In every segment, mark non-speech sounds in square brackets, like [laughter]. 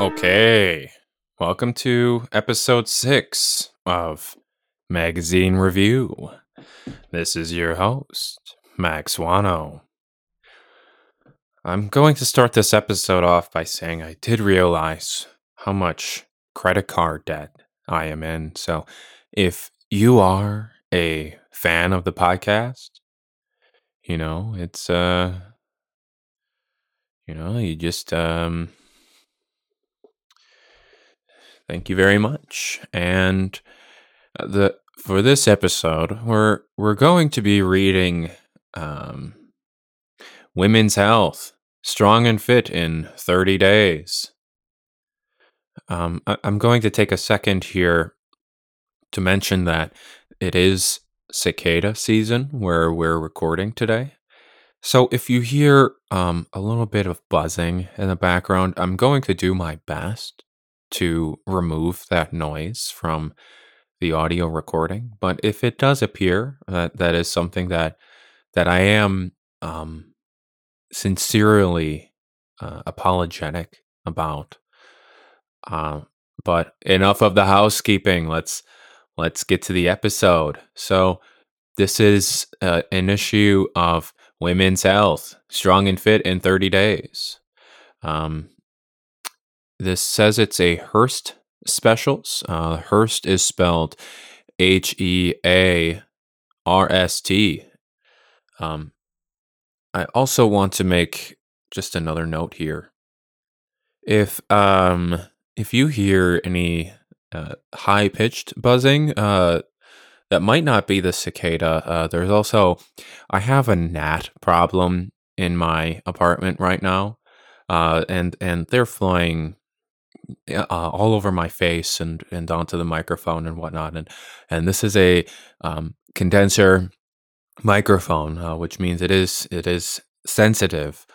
Okay. Welcome to episode six of Magazine Review. This is your host, Max Wano. I'm going to start this episode off by saying I did realize how much credit card debt I am in. So if you are a fan of the podcast, you know, it's uh you know, you just um thank you very much. And uh, the for this episode, we're we're going to be reading um Women's Health Strong and Fit in 30 Days. Um, I, I'm going to take a second here to mention that it is cicada season where we're recording today. So if you hear um, a little bit of buzzing in the background, I'm going to do my best to remove that noise from the audio recording. But if it does appear that that is something that that I am um, sincerely uh, apologetic about. Uh, but enough of the housekeeping. Let's let's get to the episode. So this is uh, an issue of women's health, strong and fit in 30 days. Um, this says it's a Hearst specials. Uh, Hearst is spelled H E A R S T. Um, I also want to make just another note here. If um if you hear any uh, high pitched buzzing, uh, that might not be the cicada. Uh, there's also I have a gnat problem in my apartment right now, uh, and and they're flying uh, all over my face and and onto the microphone and whatnot. And and this is a um, condenser microphone, uh, which means it is it is sensitive.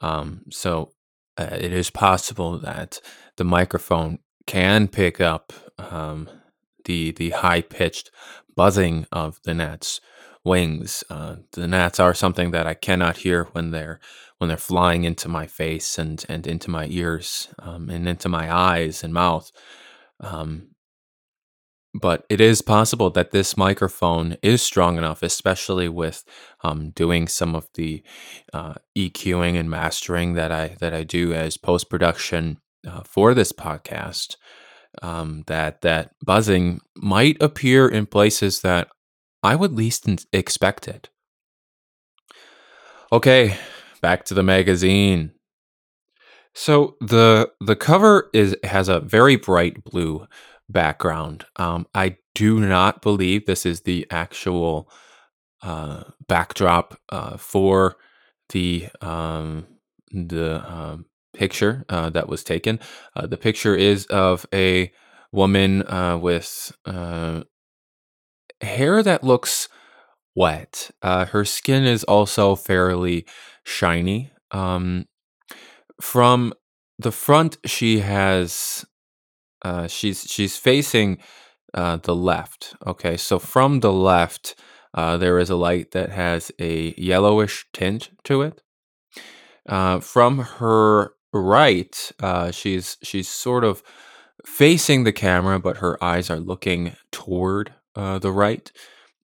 Um, so uh, it is possible that the microphone can pick up um, the the high pitched buzzing of the gnats wings. Uh, the gnats are something that I cannot hear when they're when they're flying into my face and and into my ears um, and into my eyes and mouth. Um, but it is possible that this microphone is strong enough, especially with um, doing some of the uh, EQing and mastering that I that I do as post production uh, for this podcast. Um, that that buzzing might appear in places that I would least expect it. Okay, back to the magazine. So the the cover is has a very bright blue background. Um, I do not believe this is the actual uh, backdrop uh, for the um, the um, picture uh, that was taken. Uh, the picture is of a woman uh, with uh, hair that looks wet. her skin is also fairly shiny. Um, from the front, she has uh, she's she's facing uh, the left. Okay, so from the left, uh, there is a light that has a yellowish tint to it. Uh, from her right, uh, she's she's sort of facing the camera, but her eyes are looking toward uh, the right.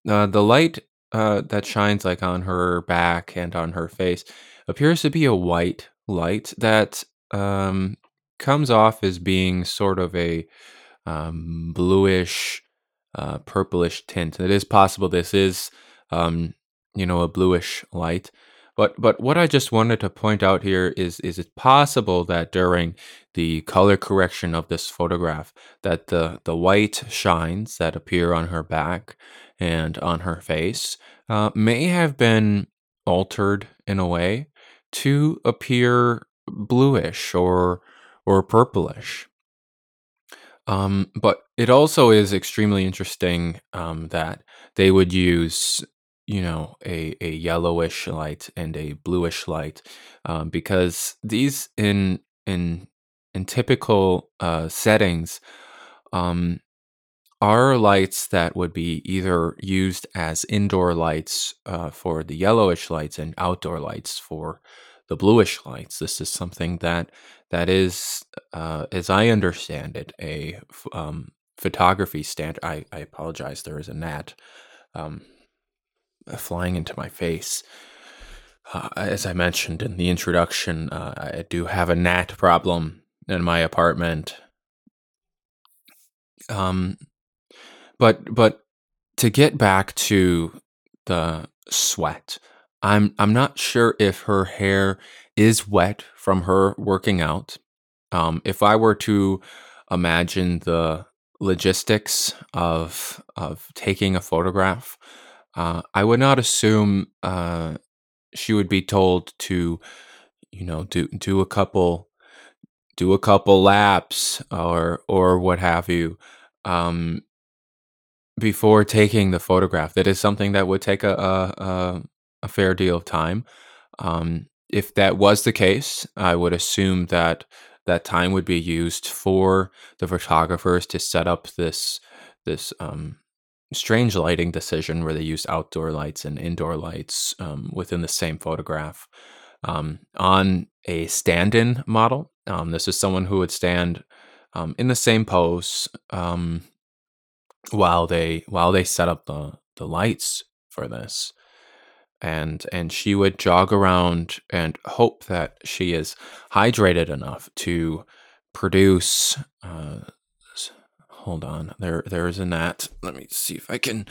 Uh, the light uh, that shines like on her back and on her face appears to be a white light that um, comes off as being sort of a um, bluish, uh, purplish tint. It is possible this is, um, you know, a bluish light. But but what I just wanted to point out here is is it possible that during the color correction of this photograph that the the white shines that appear on her back and on her face uh, may have been altered in a way to appear bluish or or purplish. Um, but it also is extremely interesting um, that they would use, you know, a, a yellowish light and a bluish light um, because these in in in typical uh, settings um, are lights that would be either used as indoor lights uh, for the yellowish lights and outdoor lights for the bluish lights. This is something that that is, uh, as I understand it, a um, photography standard. I, I apologize. There is a gnat um, flying into my face. Uh, as I mentioned in the introduction, uh, I do have a gnat problem in my apartment. Um, but but to get back to the sweat, I'm I'm not sure if her hair is wet from her working out. Um, if I were to imagine the logistics of of taking a photograph, uh, I would not assume uh, she would be told to, you know, do do a couple do a couple laps or or what have you um, before taking the photograph. That is something that would take a a, a, a fair deal of time. Um, if that was the case, I would assume that that time would be used for the photographers to set up this this um, strange lighting decision where they used outdoor lights and indoor lights um, within the same photograph. Um, on a stand-in model, um, this is someone who would stand um, in the same pose um, while they while they set up the the lights for this and and she would jog around and hope that she is hydrated enough to produce uh, hold on. There there is a gnat. Let me see if i can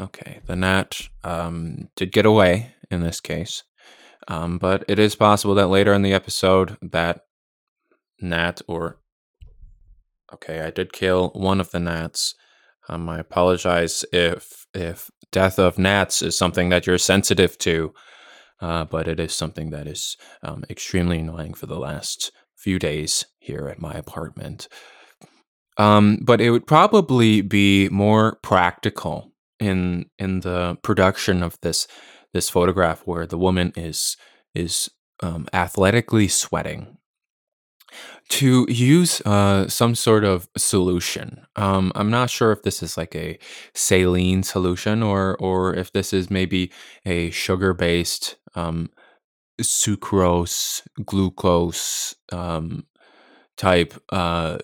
okay the gnat um, did get away in this case um, but it is possible that later in the episode that gnat or okay i did kill one of the gnats. Um, I apologize if if death of gnats is something that you're sensitive to, uh, but it is something that is um, extremely annoying for the last few days here at my apartment. Um, but it would probably be more practical in in the production of this this photograph where the woman is is um, athletically sweating to use uh, some sort of solution. Um, I'm not sure if this is like a saline solution or or if this is maybe a sugar based um, sucrose glucose um, type uh,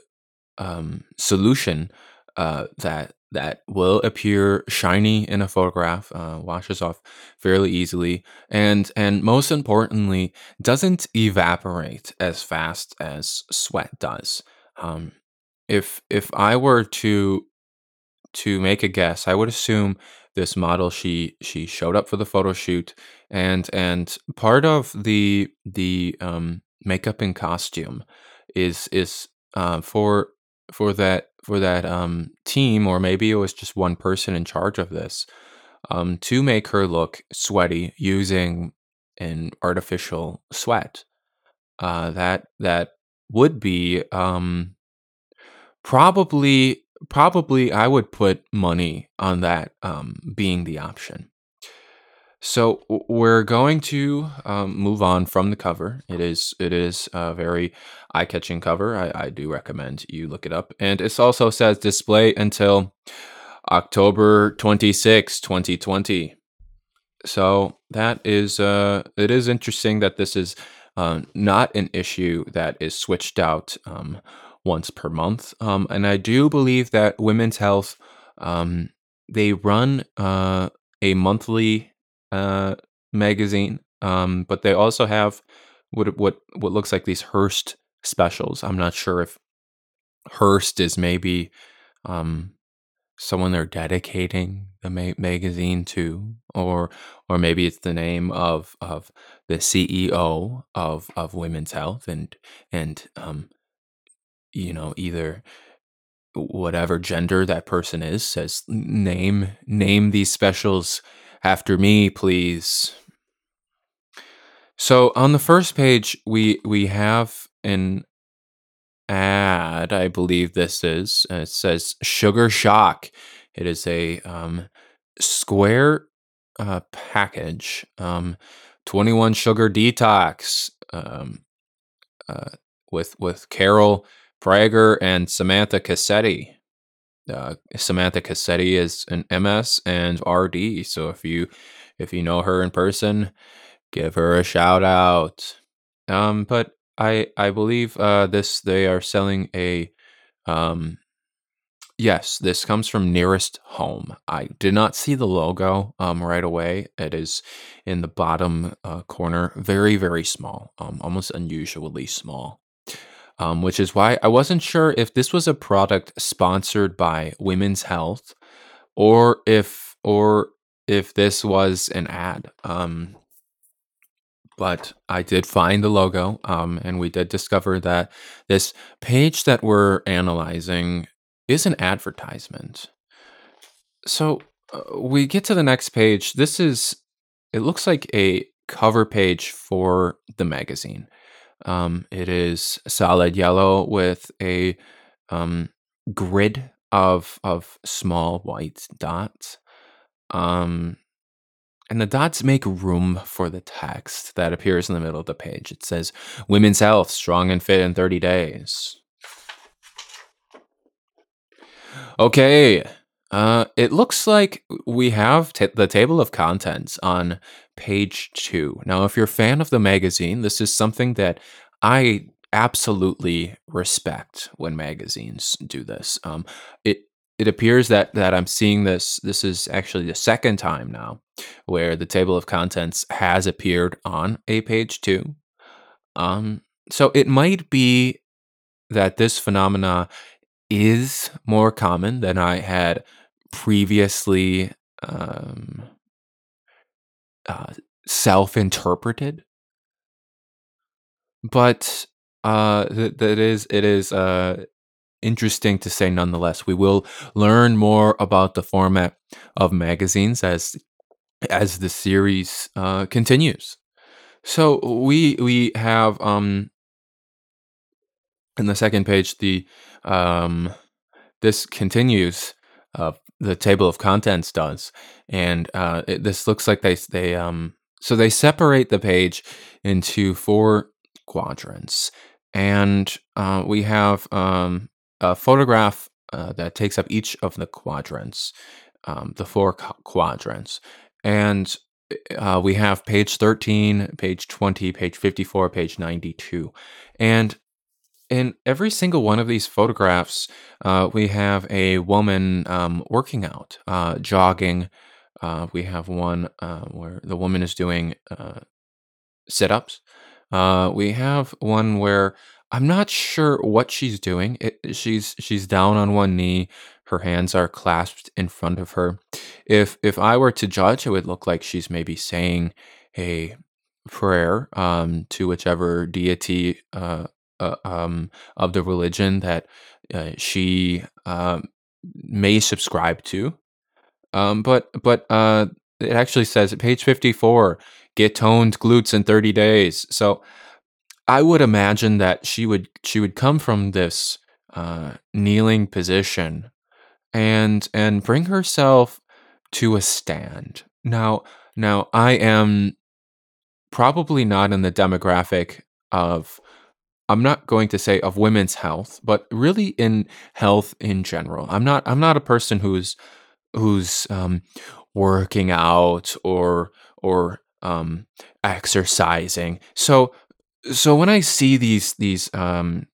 um, solution uh, that that will appear shiny in a photograph, uh, washes off fairly easily, and and most importantly, doesn't evaporate as fast as sweat does. Um, if if I were to to make a guess, I would assume this model she she showed up for the photo shoot, and and part of the the um, makeup and costume is is uh, for for that for that um, team, or maybe it was just one person in charge of this, um, to make her look sweaty using an artificial sweat. Uh, that that would be um, probably probably I would put money on that um, being the option. So we're going to um, move on from the cover. It is it is a very eye catching cover. I, I do recommend you look it up. And it also says display until October 26, 2020. So that is uh it is interesting that this is uh, not an issue that is switched out um, once per month. Um, and I do believe that Women's Health um, they run uh, a monthly uh, magazine, um, but they also have what what what looks like these Hearst specials. I'm not sure if Hearst is maybe um, someone they're dedicating the ma- magazine to, or or maybe it's the name of of the CEO of of Women's Health, and and um, you know either whatever gender that person is says name name these specials after me, please. So on the first page, we we have an ad. I believe this is. it says Sugar Shock. It is a um, square uh, package. Um, Twenty one sugar detox. Um, uh, with with Carol Prager and Samantha Cassetti uh, Samantha Cassetti is an MS and RD. So if you if you know her in person, give her a shout out. Um, but I I believe uh, this they are selling a um, yes, this comes from Hearst Home. I did not see the logo um, right away. It is in the bottom uh, corner, very very small, um, almost unusually small. Um, which is why I wasn't sure if this was a product sponsored by Women's Health or if or if this was an ad. Um, but I did find the logo, um, and we did discover that this page that we're analyzing is an advertisement. So uh, we get to the next page. This is, it looks like a cover page for the magazine. Um, it is solid yellow with a um, grid of of small white dots. Um, and the dots make room for the text that appears in the middle of the page. It says, Women's Health, strong and fit in 30 days. Okay. Uh, it looks like we have t- the table of contents on page two. Now, if you're a fan of the magazine, this is something that I absolutely respect when magazines do this. Um, it it appears that that I'm seeing this. This is actually the second time now where the table of contents has appeared on a page two. Um, so it might be that this phenomena is more common than I had previously um, uh, self-interpreted, but uh, th- that is it is uh, interesting to say nonetheless. We will learn more about the format of magazines as as the series uh, continues. So we we have um in the second page the um this continues uh the table of contents does and uh it, this looks like they they um so they separate the page into four quadrants and uh, we have um a photograph uh, that takes up each of the quadrants, um, the four qu- quadrants. And uh, we have page 13, page 20, page 54, page 92. And in every single one of these photographs, uh, we have a woman um, working out, uh, jogging. Uh, we have one uh, where the woman is doing uh, sit ups. Uh, we have one where I'm not sure what she's doing. It, she's she's down on one knee. Her hands are clasped in front of her. If if I were to judge, it would look like she's maybe saying a prayer um, to whichever deity uh, um, of the religion that uh, she um, may subscribe to. Um, but but uh, it actually says at page fifty four, get toned glutes in thirty days. So I would imagine that she would she would come from this uh, kneeling position and and bring herself to a stand. Now now I am probably not in the demographic of I'm not going to say of women's health, but really in health in general. I'm not I'm not a person who's who's um, working out or or um, exercising. So so when I see these these um,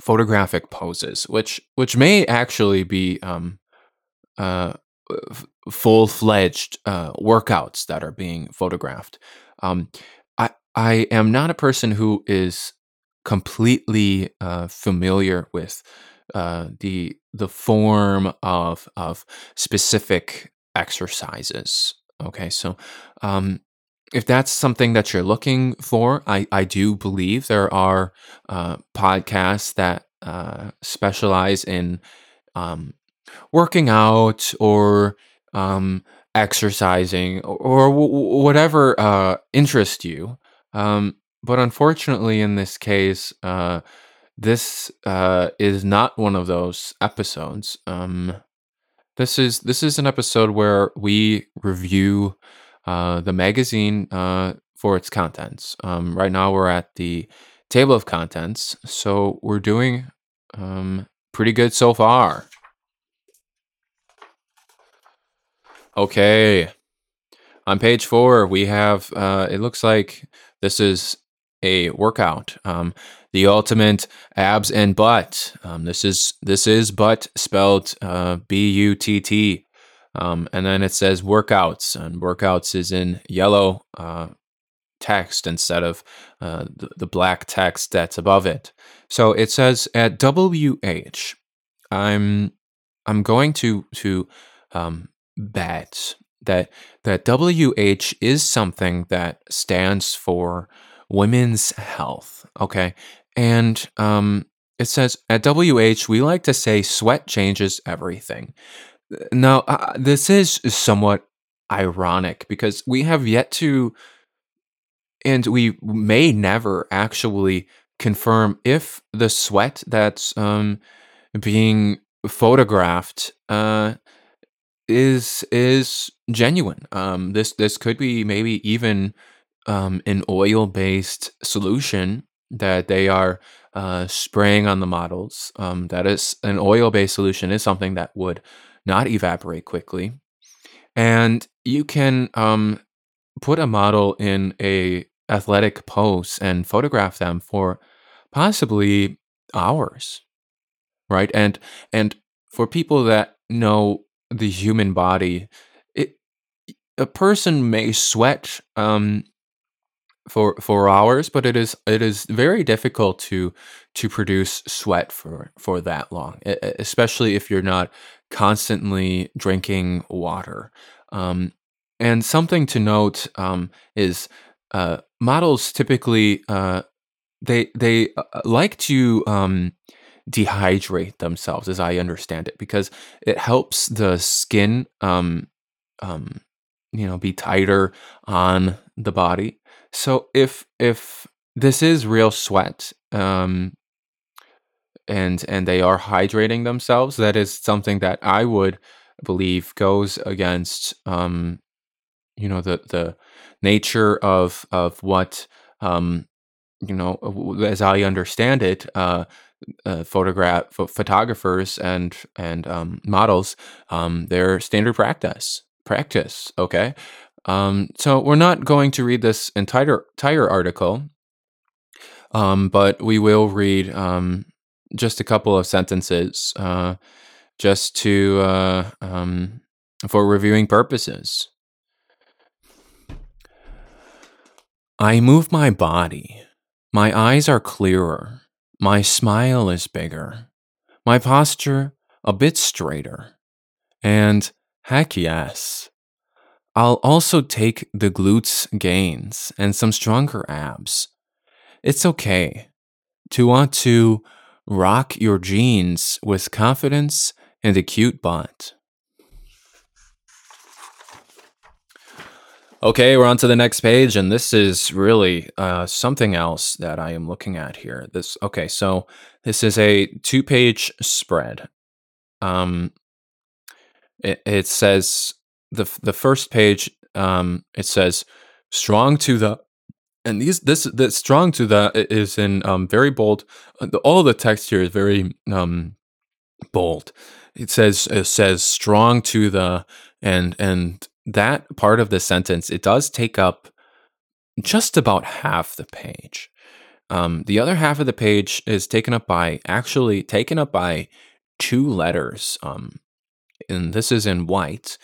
photographic poses, which which may actually be um, uh, f- full fledged uh, workouts that are being photographed, um, I I am not a person who is completely uh, familiar with uh, the the form of of specific exercises. Okay, so um, if that's something that you're looking for, I, I do believe there are uh, podcasts that uh, specialize in um, working out or um, exercising or, or whatever uh, interests you. Um, but unfortunately, in this case, uh, this uh, is not one of those episodes. Um, this is this is an episode where we review uh, the magazine uh, for its contents. Um, right now, we're at the table of contents, so we're doing um, pretty good so far. Okay. on page four, we have uh, it looks like this is a workout. Um, the ultimate abs and butt. Um, this is this is butt spelled uh, B U T T. Um, and then it says workouts, and workouts is in yellow uh, text instead of uh, the, the black text that's above it. So it says at WH, I'm I'm going to to um, bet that that WH is something that stands for women's health. Okay, and um, it says at WH we like to say sweat changes everything. Now uh, this is somewhat ironic because we have yet to, and we may never actually confirm if the sweat that's um, being photographed uh, is is genuine. Um, this this could be maybe even um, an oil based solution that they are uh, spraying on the models. Um, that is an oil based solution is something that would not evaporate quickly, and you can um, put a model in a athletic pose and photograph them for possibly hours right and and for people that know the human body it a person may sweat um for for hours but it is it is very difficult to to produce sweat for for that long especially if you're not constantly drinking water. Um and something to note um is uh models typically uh they they uh, like to um dehydrate themselves as i understand it because it helps the skin um um you know be tighter on the body so if if this is real sweat um and and they are hydrating themselves that is something that i would believe goes against um you know the the nature of of what um you know as i understand it uh uh, photograph ph- photographers and and um, models um, their standard practice practice. Okay, um, so we're not going to read this entire entire article, um, but we will read um, just a couple of sentences, uh, just to uh, um, for reviewing purposes. I move my body. My eyes are clearer. My smile is bigger. My posture a bit straighter. And heck yes, I'll also take the glutes gains and some stronger abs. It's okay to want to rock your jeans with confidence and a cute butt. Okay, we're on to the next page, and this is really uh, something else that I am looking at here. This okay, so this is a two-page spread. Um, it, it says the the first page. Um, it says strong to the, and these this the strong to the is in um very bold. uh, All the text here is very um bold. It says it says strong to the and and that part of the sentence it does take up just about half the page. Um, the other half of the page is taken up by actually taken up by two letters. Um, and this is in white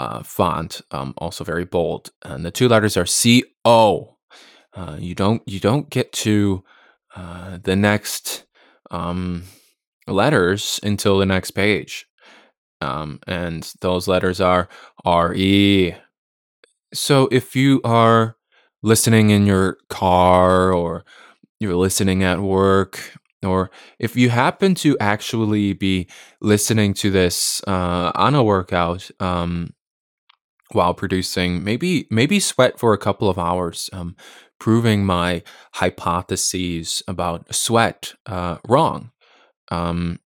uh, font, um, also very bold. And the two letters are C O. Uh, you don't you don't get to uh, the next um, letters until the next page. Um, and those letters are R E. So if you are listening in your car or you're listening at work, or if you happen to actually be listening to this uh, on a workout um, while producing, maybe maybe sweat for a couple of hours, um, proving my hypotheses about sweat uh, wrong. Um,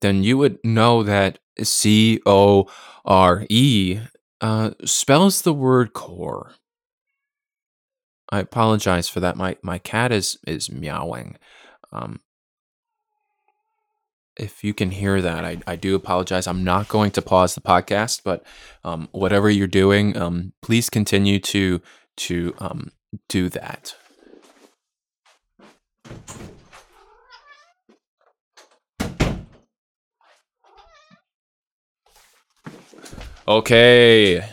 then you would know that C O R E uh, spells the word core. I apologize for that. My my cat is is meowing. Um, if you can hear that, I, I do apologize. I'm not going to pause the podcast, but um, whatever you're doing, um, please continue to to um, do that. Okay.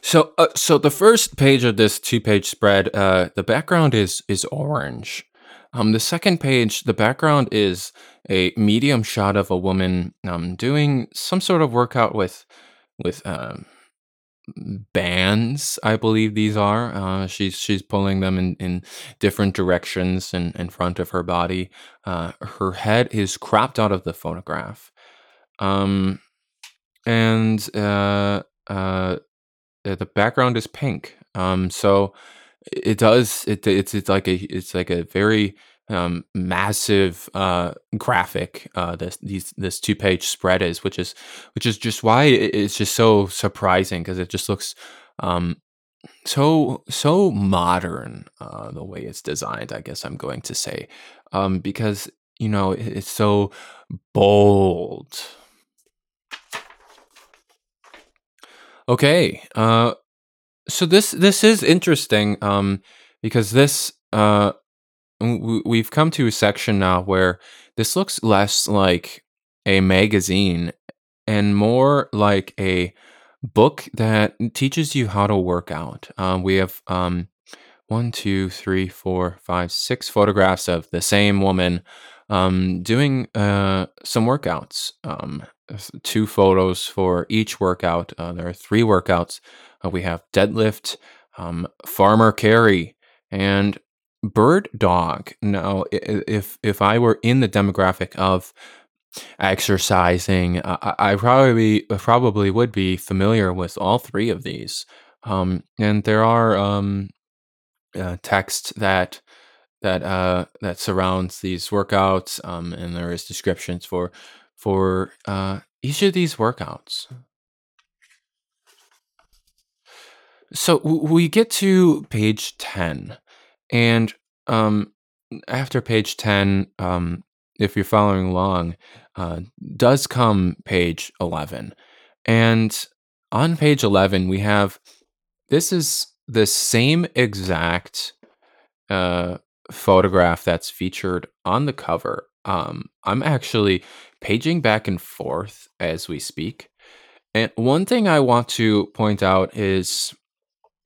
So, uh, so the first page of this two-page spread, uh, the background is is orange. Um, the second page, the background is a medium shot of a woman um, doing some sort of workout with with um, bands. I believe these are. Uh, she's she's pulling them in, in different directions in, in front of her body. Uh, her head is cropped out of the photograph, um, and uh, uh, the background is pink. Um, so it does it it's it's like a it's like a very um, massive uh, graphic uh, this these this two page spread is, which is which is just why it's just so surprising because it just looks um, so so modern uh, the way it's designed. I guess I'm going to say um, because you know it's so bold. Okay, uh, so this this is interesting um, because this uh, we've come to a section now where this looks less like a magazine and more like a book that teaches you how to work out. Um, we have um, one, two, three, four, five, six photographs of the same woman um, doing uh, some workouts. Two photos for each workout. Uh, there are three workouts. Uh, we have deadlift, um, farmer carry, and bird dog. Now, if if I were in the demographic of exercising, I, I probably probably would be familiar with all three of these. Um, and there are um, uh, text that that uh, that surrounds these workouts, um, and there is descriptions for for uh, each of these workouts. So we get to page ten, and um, after page 10, um, if you're following along, uh, does come page 11. And on page 11, we have this is the same exact uh, photograph that's featured on the cover. Um, I'm actually paging back and forth as we speak. And one thing I want to point out is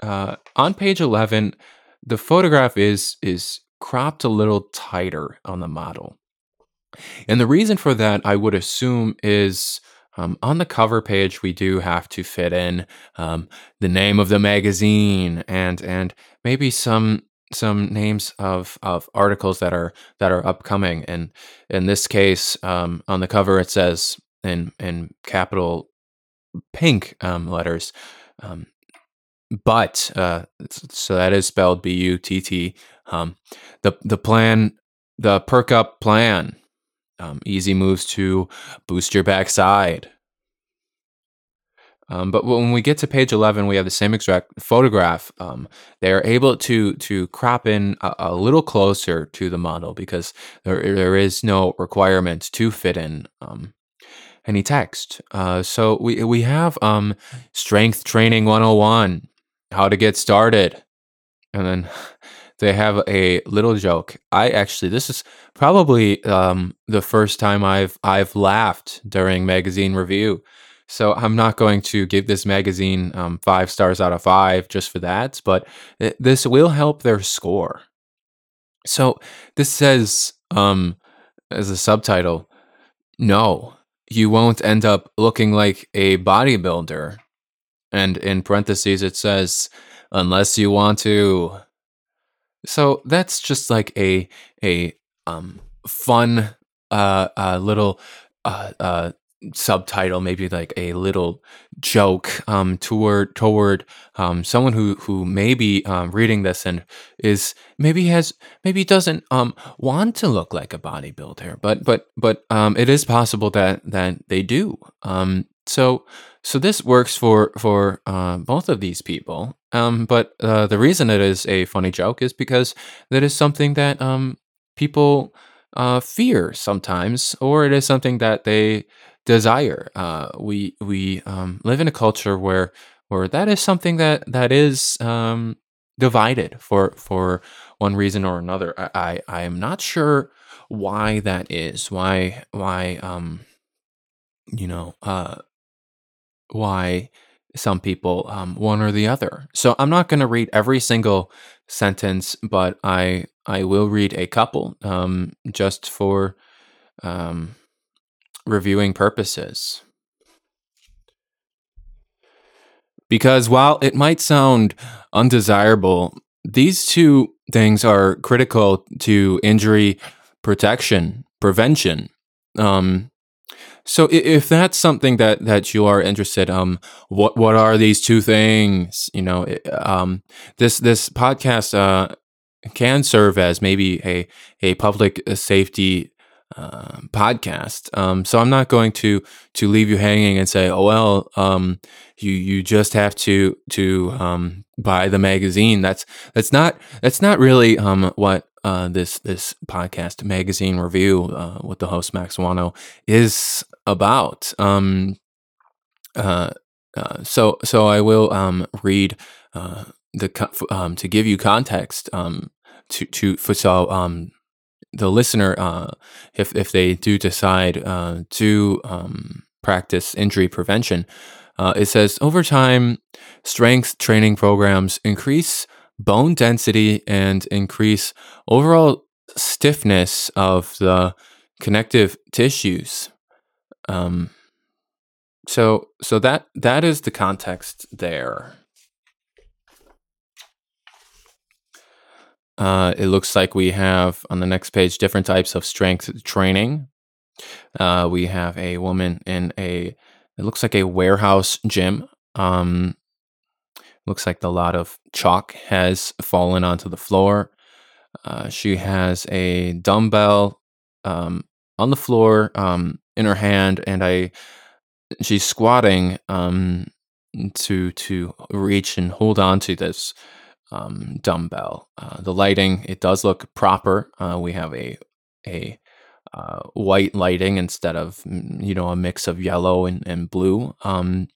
uh, on page 11, the photograph is is cropped a little tighter on the model. And the reason for that, I would assume, is um, on the cover page we do have to fit in um, the name of the magazine and and maybe some some names of of articles that are that are upcoming. And in this case, um, on the cover it says in in capital pink um, letters um, but uh, so that is spelled B U T T. Um, the the plan, the perk up plan, um, easy moves to boost your backside. Um, but when we get to page eleven, we have the same exact photograph. Um, they are able to to crop in a, a, little closer to the model because there there is no requirement to fit in um, any text. Uh, so we we have um, strength training one hundred and one how to get started. And then [laughs] they have a little joke. I actually this is probably um, the first time I've I've laughed during magazine review. So I'm not going to give this magazine um, five stars out of five just for that, but it, this will help their score. So this says um, as a subtitle, no, you won't end up looking like a bodybuilder and in parentheses it says unless you want to so that's just like a a um fun uh uh little uh uh subtitle maybe like a little joke um toward toward um someone who who may be um reading this and is maybe has maybe doesn't um want to look like a bodybuilder but but but um it is possible that that they do um so so this works for for uh, both of these people. But uh, the reason it is a funny joke is because that is something that people uh, fear sometimes, or it is something that they desire. Uh, we we um, live in a culture where where that is something that that is um, divided for for one reason or another. I, I am not sure why that is. Why why um you know uh why some people um, one or the other. So I'm not going to read every single sentence, but I I will read a couple um, just for um, reviewing purposes. Because while it might sound undesirable, these two things are critical to injury protection, prevention. Um, so if that's something that that you are interested, um, what what are these two things? You know, um, this this podcast uh can serve as maybe a a public safety uh, podcast. Um, so I'm not going to to leave you hanging and say, oh well, um, you you just have to to um, buy the magazine. That's that's not that's not really um, what uh, this this podcast magazine review uh, with the host Max Wano is about. Um, uh, uh, so so I will um, read uh, the um, to give you context um, to to for so um, the listener uh, if if they do decide uh, to um, practice injury prevention. Uh, it says over time, strength training programs increase bone density and increase overall stiffness of the connective tissues. Um, so so that that is the context there. Uh, it looks like we have on the next page different types of strength training. Uh, we have a woman in a it looks like a warehouse gym. Um, Looks like a lot of chalk has fallen onto the floor. Uh, she has a dumbbell um, on the floor um, in her hand, and I she's squatting um, to to reach and hold on to this um, dumbbell. Uh, the lighting it does look proper. Uh, we have a a uh, white lighting instead of you know a mix of yellow and, and blue. Um,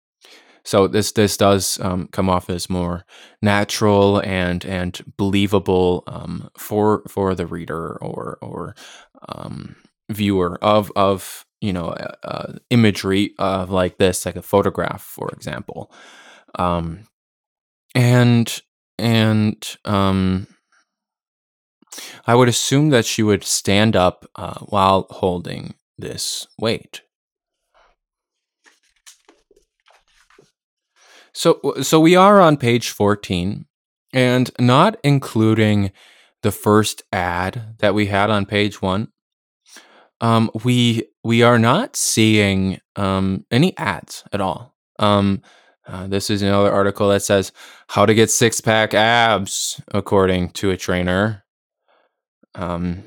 so this this does um, come off as more natural and and believable um, for for the reader or or um, viewer of of you know uh, uh, imagery of like this, like a photograph, for example, um, and and um, I would assume that she would stand up uh, while holding this weight. So so we are on page 14 and not including the first ad that we had on page 1. Um, we we are not seeing um, any ads at all. Um, uh, this is another article that says how to get six pack abs according to a trainer. Um,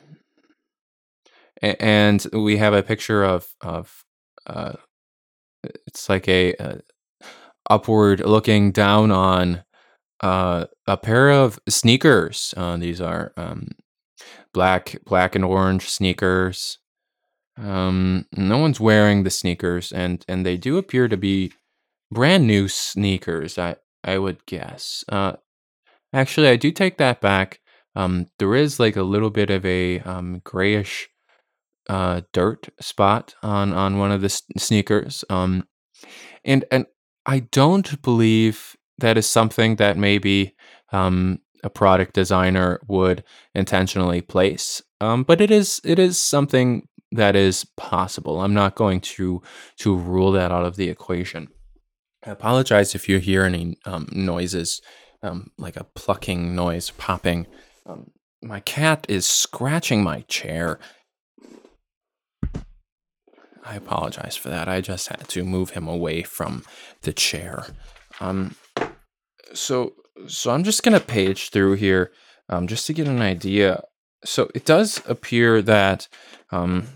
and we have a picture of of uh, it's like a, a upward looking down on uh, a pair of sneakers. Uh, these are um, black, black and orange sneakers. Um, no one's wearing the sneakers, and and they do appear to be brand new sneakers. I I would guess. Uh, actually, I do take that back. Um, there is like a little bit of a um, grayish uh, dirt spot on on one of the s- sneakers. Um, and and I don't believe that is something that maybe um, a product designer would intentionally place. Um, but it is it is something that is possible. I'm not going to to rule that out of the equation. I apologize if you hear any um, noises, um, like a plucking noise, popping. Um, my cat is scratching my chair I apologize for that. I just had to move him away from the chair. Um, so so I'm just gonna page through here, um, just to get an idea. So it does appear that um,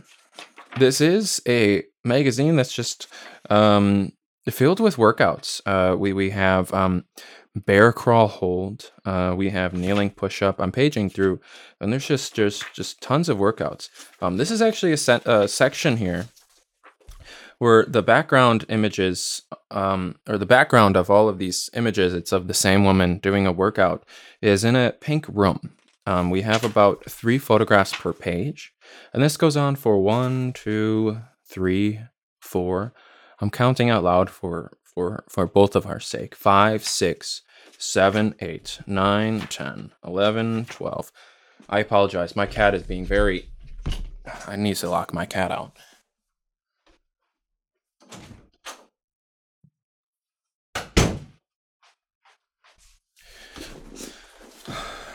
this is a magazine that's just um, filled with workouts. Uh, we we have um, bear crawl hold. Uh, we have kneeling push up. I'm paging through, and there's just there's just tons of workouts. Um, this is actually a se- uh, section here where the background images, um, or the background of all of these images, it's of the same woman doing a workout, is in a pink room. Um, we have about three photographs per page, and this goes on for one, two, three, four. I'm counting out loud for for for both of our sake. Five, six, seven, eight, nine, ten, eleven, twelve. I apologize. My cat is being very. I need to lock my cat out.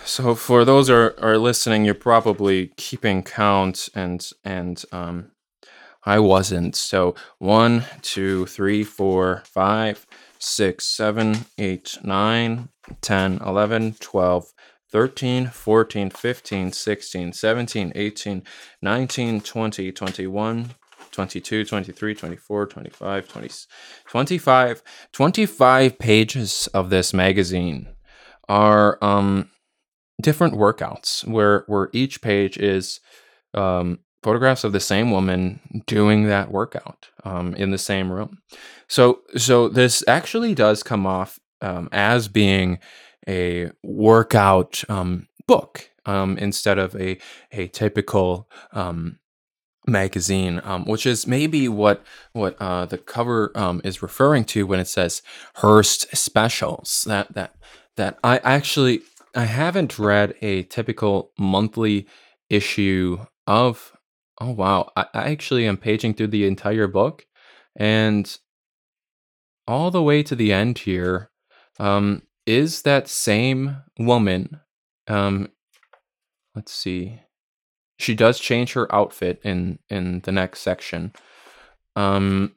So for those are are listening, you're probably keeping count and and um I wasn't. So one, two, three, four, five, six, seven, eight, nine, 10, 11, 12, 13, 14, 15, 16, 17, 18, 19, 20, 21, 22, 23, 24, 25, 20, 25, 25 pages of this magazine are um different workouts where where each page is um photographs of the same woman doing that workout um, in the same room. So, so this actually does come off um, as being a workout um, book um, instead of a a typical um, magazine, um, which is maybe what what uh, the cover is referring to when it says Hearst Specials. That that that I actually I haven't read a typical monthly issue of Oh wow. I, I actually am paging through the entire book and all the way to the end here um is that same woman um let's see. She does change her outfit in in the next section. Um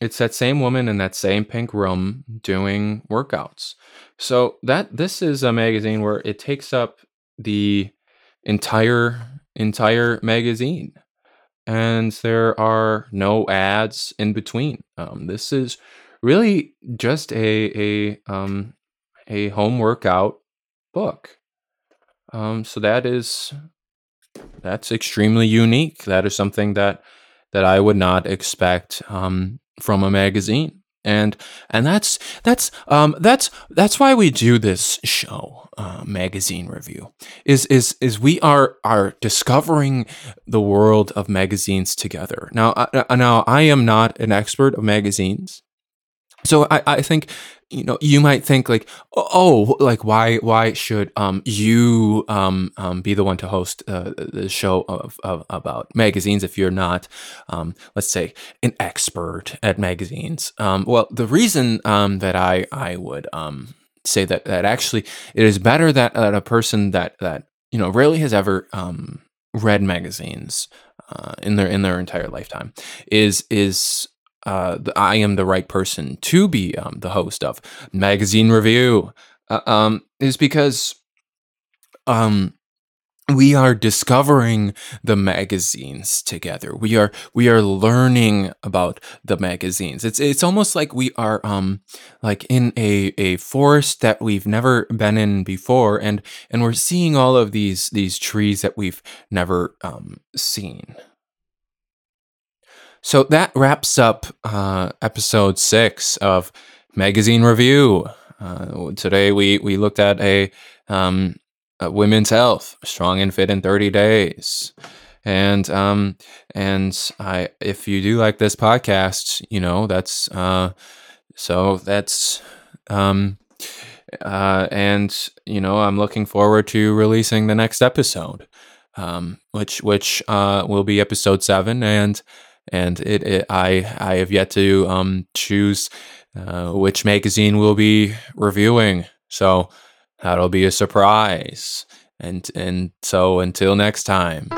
it's that same woman in that same pink room doing workouts. So that this is a magazine where it takes up the entire entire magazine and there are no ads in between. Um, this is really just a a um, a home workout book. Um, so that is that's extremely unique. That is something that that I would not expect um, from a magazine and and that's that's um that's that's why we do this show uh, magazine review is is is we are are discovering the world of magazines together. Now uh, now I am not an expert of magazines so I, I think you know you might think like oh like why why should um you um, um be the one to host uh, the show of, of about magazines if you're not um let's say an expert at magazines? Um well the reason um that I I would um say that that actually it is better that, that a person that that you know rarely has ever um read magazines uh, in their in their entire lifetime is is uh, I am the right person to be um, the host of magazine review uh, um, is because um, we are discovering the magazines together. We are we are learning about the magazines. It's it's almost like we are um like in a a forest that we've never been in before, and and we're seeing all of these these trees that we've never um seen. So that wraps up uh, episode six of Magazine Review. Uh, today we, we looked at a, um, a, women's health, strong and fit in 30 days. And um, and I if you do like this podcast, you know, that's uh, so that's um, uh, and you know, I'm looking forward to releasing the next episode. Um, which which uh, will be episode seven, and and it, it I I have yet to um, choose uh, which magazine we'll be reviewing. So that'll be a surprise. And and so until next time.